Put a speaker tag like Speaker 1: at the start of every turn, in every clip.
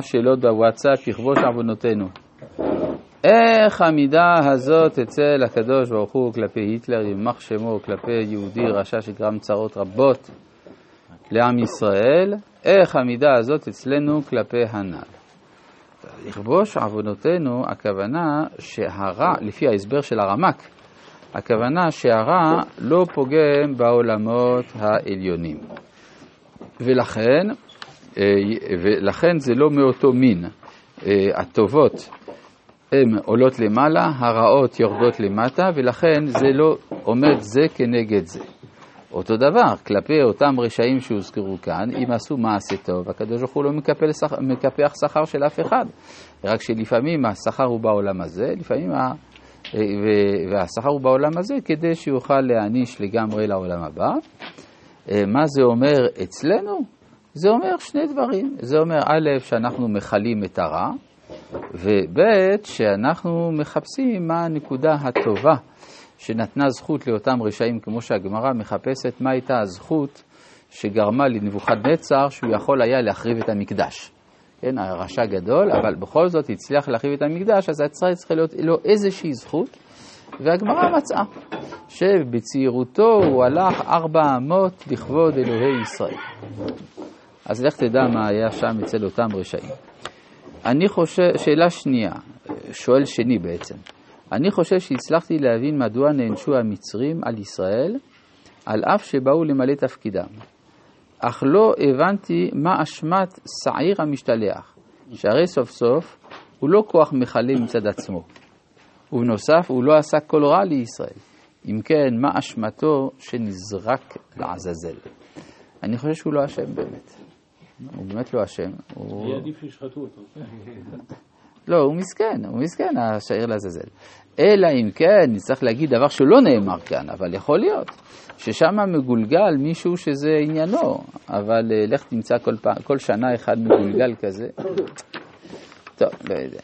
Speaker 1: שאלות בוואטסאפ, יכבוש עוונותינו. איך המידה הזאת אצל הקדוש ברוך הוא כלפי היטלר, יימח שמו, כלפי יהודי רשע שגרם צרות רבות לעם ישראל, איך המידה הזאת אצלנו כלפי הנ"ל. לכבוש עוונותינו, הכוונה שהרע, לפי ההסבר של הרמק, הכוונה שהרע לא פוגם בעולמות העליונים. ולכן, ולכן זה לא מאותו מין. הטובות הן עולות למעלה, הרעות יורדות למטה, ולכן זה לא עומד זה כנגד זה. אותו דבר, כלפי אותם רשעים שהוזכרו כאן, אם עשו מעשה טוב, הקדוש ברוך הוא לא מקפח, מקפח שכר של אף אחד, רק שלפעמים השכר הוא בעולם הזה, לפעמים ה... והשכר הוא בעולם הזה כדי שיוכל להעניש לגמרי לעולם הבא. מה זה אומר אצלנו? זה אומר שני דברים. זה אומר א', שאנחנו מכלים את הרע, וב', שאנחנו מחפשים מה הנקודה הטובה שנתנה זכות לאותם רשעים, כמו שהגמרא מחפשת מה הייתה הזכות שגרמה לנבוכדנצר שהוא יכול היה להחריב את המקדש. כן, הרשע גדול, אבל בכל זאת הצליח להחריב את המקדש, אז היה צריך להיות לו איזושהי זכות, והגמרא מצאה שבצעירותו הוא הלך ארבע אמות לכבוד אלוהי ישראל. אז לך תדע מה היה שם אצל אותם רשעים. אני חושב, שאלה שנייה, שואל שני בעצם, אני חושב שהצלחתי להבין מדוע נענשו המצרים על ישראל, על אף שבאו למלא תפקידם. אך לא הבנתי מה אשמת שעיר המשתלח, שהרי סוף סוף הוא לא כוח מכלה מצד עצמו. ובנוסף, הוא לא עשה כל רע לישראל. אם כן, מה אשמתו שנזרק לעזאזל? אני חושב שהוא לא אשם באמת. הוא באמת לא אשם.
Speaker 2: היה עדיף שישחטו אותו.
Speaker 1: לא, הוא מסכן, הוא מסכן, השעיר לעזאזל. אלא אם כן, נצטרך להגיד דבר שלא נאמר כאן, אבל יכול להיות ששם מגולגל מישהו שזה עניינו, אבל לך תמצא כל, פעם, כל שנה אחד מגולגל כזה. טוב, לא יודע.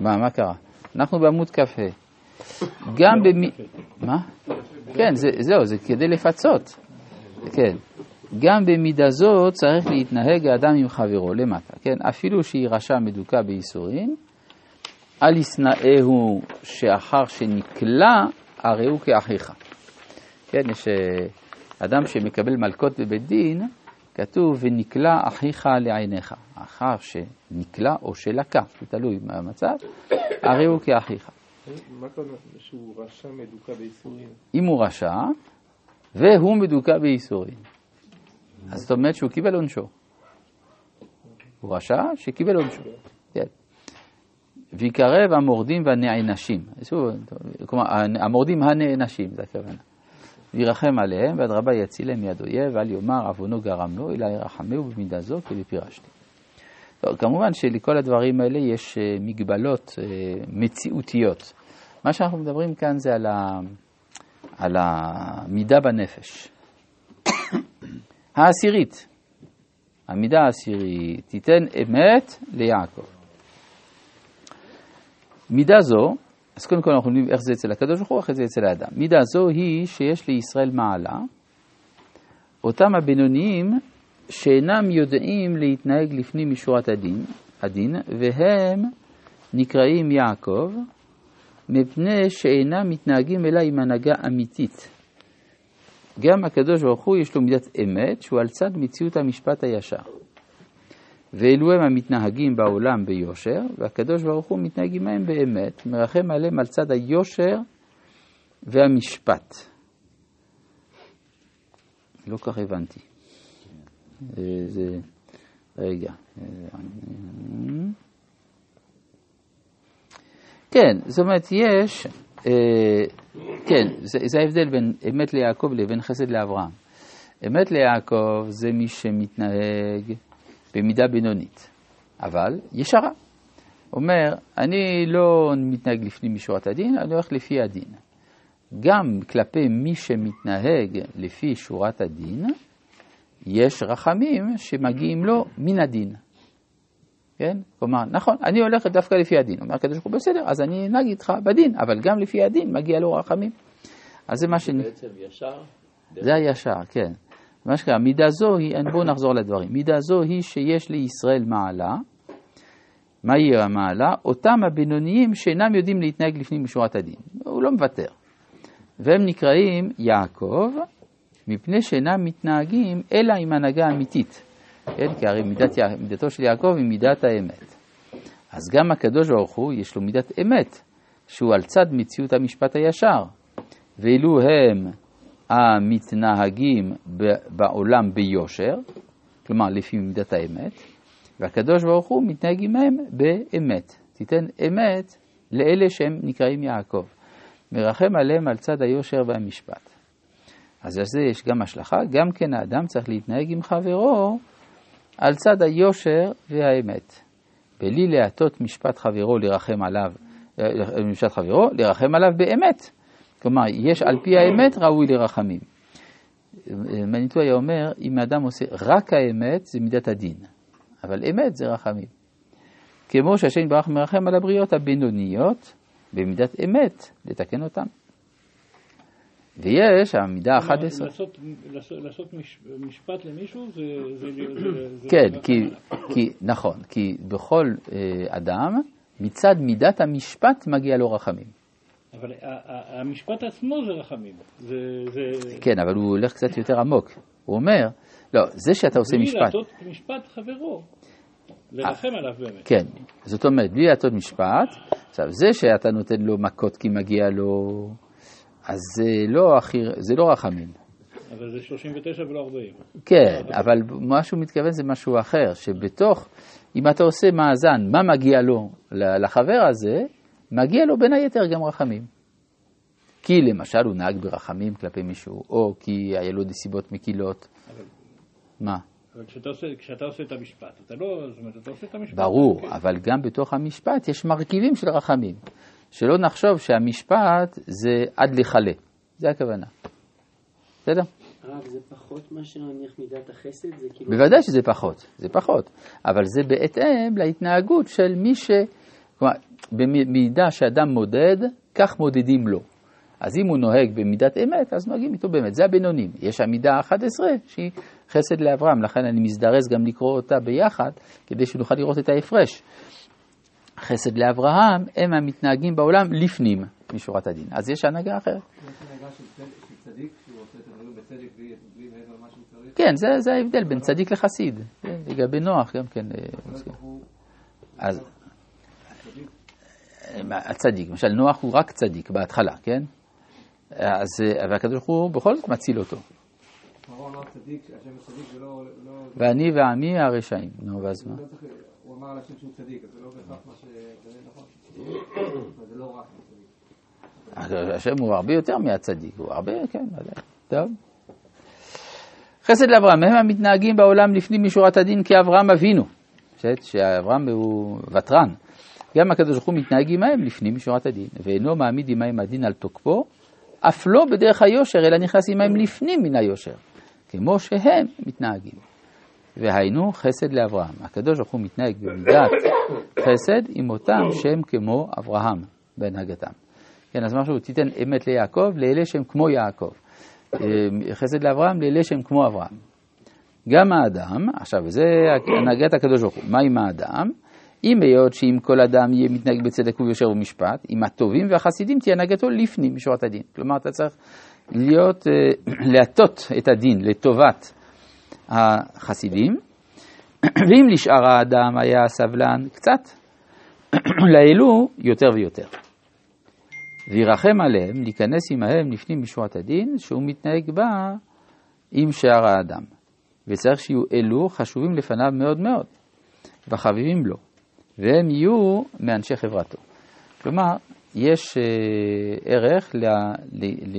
Speaker 1: מה, מה קרה? אנחנו בעמוד כ"ה. גם במי... מה? כן, זהו, זה כדי לפצות. כן. גם במידה זו צריך להתנהג האדם עם חברו למטה, כן? אפילו שהיא רשע מדוכא בייסורים, אל ישנאהו שאחר שנקלע, הרי הוא כאחיך. כן, יש אדם שמקבל מלקות בבית דין, כתוב ונקלע אחיך לעיניך. אחר שנקלע או שלקה, זה תלוי במצב, הרי הוא כאחיך.
Speaker 2: מה קורה שהוא רשע מדוכא בייסורים?
Speaker 1: אם הוא רשע, והוא מדוכא בייסורים. אז זאת אומרת שהוא קיבל עונשו. הוא רשע שקיבל עונשו. כן. ויקרב המורדים והנענשים. כלומר, המורדים הנענשים, זה הכוונה. וירחם עליהם, ואדרבה יצילם מיד אויב, ואל יאמר עוונו גרם לו, אלא ירחמהו במידה זו כלי פירשתי. טוב, כמובן שלכל הדברים האלה יש מגבלות מציאותיות. מה שאנחנו מדברים כאן זה על, ה... על המידה בנפש. העשירית, המידה העשירית, תיתן אמת ליעקב. מידה זו, אז קודם כל אנחנו יודעים איך זה אצל הקדוש ברוך הוא, איך זה אצל האדם. מידה זו היא שיש לישראל מעלה, אותם הבינוניים שאינם יודעים להתנהג לפנים משורת הדין, הדין, והם נקראים יעקב, מפני שאינם מתנהגים אלא עם הנהגה אמיתית. גם הקדוש ברוך הוא יש לו מידת אמת שהוא על צד מציאות המשפט הישר. ואלו הם המתנהגים בעולם ביושר, והקדוש ברוך הוא מתנהג עמהם באמת, מרחם עליהם על צד היושר והמשפט. לא כך הבנתי. זה... רגע. כן, זאת אומרת, יש... כן, זה, זה ההבדל בין אמת ליעקב לבין חסד לאברהם. אמת ליעקב זה מי שמתנהג במידה בינונית, אבל ישרה. אומר, אני לא מתנהג לפנים משורת הדין, אני הולך לפי הדין. גם כלפי מי שמתנהג לפי שורת הדין, יש רחמים שמגיעים לו מן הדין. כן? כלומר, נכון, אני הולך דווקא לפי הדין. אומר הקדוש ברוך הוא, בסדר, אז אני אנהג איתך בדין, אבל גם לפי הדין מגיע לו רחמים. אז זה מה ש...
Speaker 2: בעצם ישר?
Speaker 1: זה הישר, כן. מה שקרה, מידה זו היא, בואו נחזור לדברים, מידה זו היא שיש לישראל מעלה, מהי המעלה? אותם הבינוניים שאינם יודעים להתנהג לפנים משורת הדין. הוא לא מוותר. והם נקראים יעקב, מפני שאינם מתנהגים אלא עם הנהגה אמיתית. כן, כי הרי מידת, מידתו של יעקב היא מידת האמת. אז גם הקדוש ברוך הוא יש לו מידת אמת, שהוא על צד מציאות המשפט הישר. ואילו הם המתנהגים בעולם ביושר, כלומר לפי מידת האמת, והקדוש ברוך הוא מתנהג עמהם באמת. תיתן אמת לאלה שהם נקראים יעקב. מרחם עליהם על צד היושר והמשפט. אז על זה יש גם השלכה, גם כן האדם צריך להתנהג עם חברו על צד היושר והאמת. בלי להטות משפט חברו לרחם עליו, אה, משפט חברו, לרחם עליו באמת. כלומר, יש על פי האמת ראוי לרחמים. מניטו היה אומר, אם האדם עושה רק האמת, זה מידת הדין. אבל אמת זה רחמים. כמו שהשם יתברך מרחם על הבריות הבינוניות, במידת אמת, לתקן אותם. ויש המידה האחת עשרה.
Speaker 3: לעשות משפט למישהו זה...
Speaker 1: כן, כי, נכון, כי בכל אה, אדם, מצד מידת המשפט מגיע לו רחמים.
Speaker 3: אבל המשפט עצמו זה רחמים.
Speaker 1: כן, אבל הוא הולך קצת יותר עמוק. הוא אומר, לא, זה שאתה עושה משפט... בלי
Speaker 3: לעשות משפט חברו. לרחם עליו באמת.
Speaker 1: כן, זאת אומרת, בלי לעשות משפט, עכשיו זה שאתה נותן לו מכות כי מגיע לו, אז זה לא, הכי, זה לא רחמים.
Speaker 3: אבל זה 39 ולא 40.
Speaker 1: כן, אבל מה שהוא מתכוון זה משהו אחר, שבתוך, אם אתה עושה מאזן, מה מגיע לו לחבר הזה, מגיע לו בין היתר גם רחמים. כי למשל הוא נהג ברחמים כלפי מישהו, או כי היה לו נסיבות מקילות. אבל... מה?
Speaker 3: אבל כשאתה עושה, כשאתה עושה את המשפט, אתה לא, זאת אומרת, אתה עושה את המשפט.
Speaker 1: ברור. אבל גם בתוך המשפט יש מרכיבים של רחמים. שלא נחשוב שהמשפט זה עד לכלה. זה הכוונה. בסדר?
Speaker 4: הרב, זה פחות מאשר נניח מידת החסד? זה כאילו...
Speaker 1: בוודאי שזה פחות, זה פחות. אבל זה בהתאם להתנהגות של מי ש... כלומר, במידה שאדם מודד, כך מודדים לו. אז אם הוא נוהג במידת אמת, אז נוהגים איתו באמת. זה הבינונים. יש המידה ה-11 שהיא חסד לאברהם, לכן אני מזדרז גם לקרוא אותה ביחד, כדי שנוכל לראות את ההפרש. חסד לאברהם הם המתנהגים בעולם לפנים משורת הדין. אז יש הנהגה אחרת. כן, זה, זה ההבדל בין צדיק לחסיד. כן, לגבי נוח גם כן. אה, אז הצדיק, למשל נוח הוא רק צדיק בהתחלה, כן? אז, והקדוש ברוך הוא בכל זאת מציל אותו. ואני ועמי הרשעים. נו, ואז מה? הוא אמר על השם שהוא צדיק, אז זה לא בהכרח מה ש... נכון. זה לא רק צדיק. השם הוא הרבה יותר מהצדיק, הוא הרבה, כן, טוב. חסד לאברהם, הם המתנהגים בעולם לפנים משורת הדין כאברהם אבינו, שאברהם הוא ותרן. גם הקדוש ברוך הוא מתנהג עמהם לפנים משורת הדין, ואינו מעמיד עמהם הדין על תוקפו, אף לא בדרך היושר, אלא נכנס עמהם לפנים מן היושר, כמו שהם מתנהגים. והיינו חסד לאברהם. הקדוש ברוך הוא מתנהג במידת חסד עם אותם שהם כמו אברהם בהנהגתם. כן, אז משהו, תיתן אמת ליעקב, לאלה שהם כמו יעקב. אה, חסד לאברהם, לאלה שהם כמו אברהם. גם האדם, עכשיו, זה הנהגת הקדוש ברוך הוא. מה עם האדם? אם היות שאם כל אדם יהיה מתנהג בצדק וביושר ומשפט, עם הטובים והחסידים תהיה הנהגתו לפנים משורת הדין. כלומר, אתה צריך להיות, אה, להטות את הדין לטובת החסידים, ואם לשאר האדם היה סבלן קצת, לאלו יותר ויותר. וירחם עליהם להיכנס עמהם לפנים משורת הדין, שהוא מתנהג בה עם שאר האדם. וצריך שיהיו אלו חשובים לפניו מאוד מאוד, וחביבים לו, והם יהיו מאנשי חברתו. כלומר, יש אה, ערך ל, ל, ל,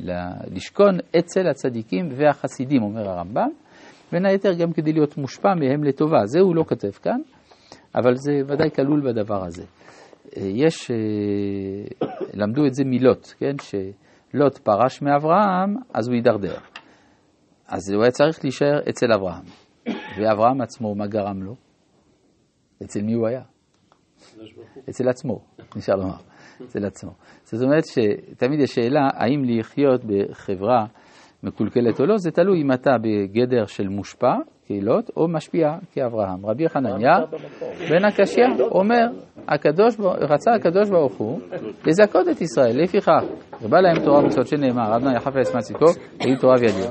Speaker 1: ל, לשכון אצל הצדיקים והחסידים, אומר הרמב"ם, בין היתר גם כדי להיות מושפע מהם לטובה. זה הוא לא כותב כאן, אבל זה ודאי כלול בדבר הזה. אה, יש, אה, למדו את זה מלוט, כן? שלוט פרש מאברהם, אז הוא הידרדר. אז הוא היה צריך להישאר אצל אברהם. ואברהם עצמו, מה גרם לו? אצל מי הוא היה? אצל עצמו, נשאר לומר. אצל עצמו. זאת אומרת שתמיד יש שאלה, האם לחיות בחברה מקולקלת או לא, זה תלוי אם אתה בגדר של מושפע, קהילות, או משפיע כאברהם. רבי חנניה בן הקשיא אומר, הקדוש, רצה הקדוש ברוך הוא לזכות את ישראל, לפיכך, ובא להם תורה ומצוות שנאמר, אדוני יחף לעצמא צדקו, ויהי תורה וידיר.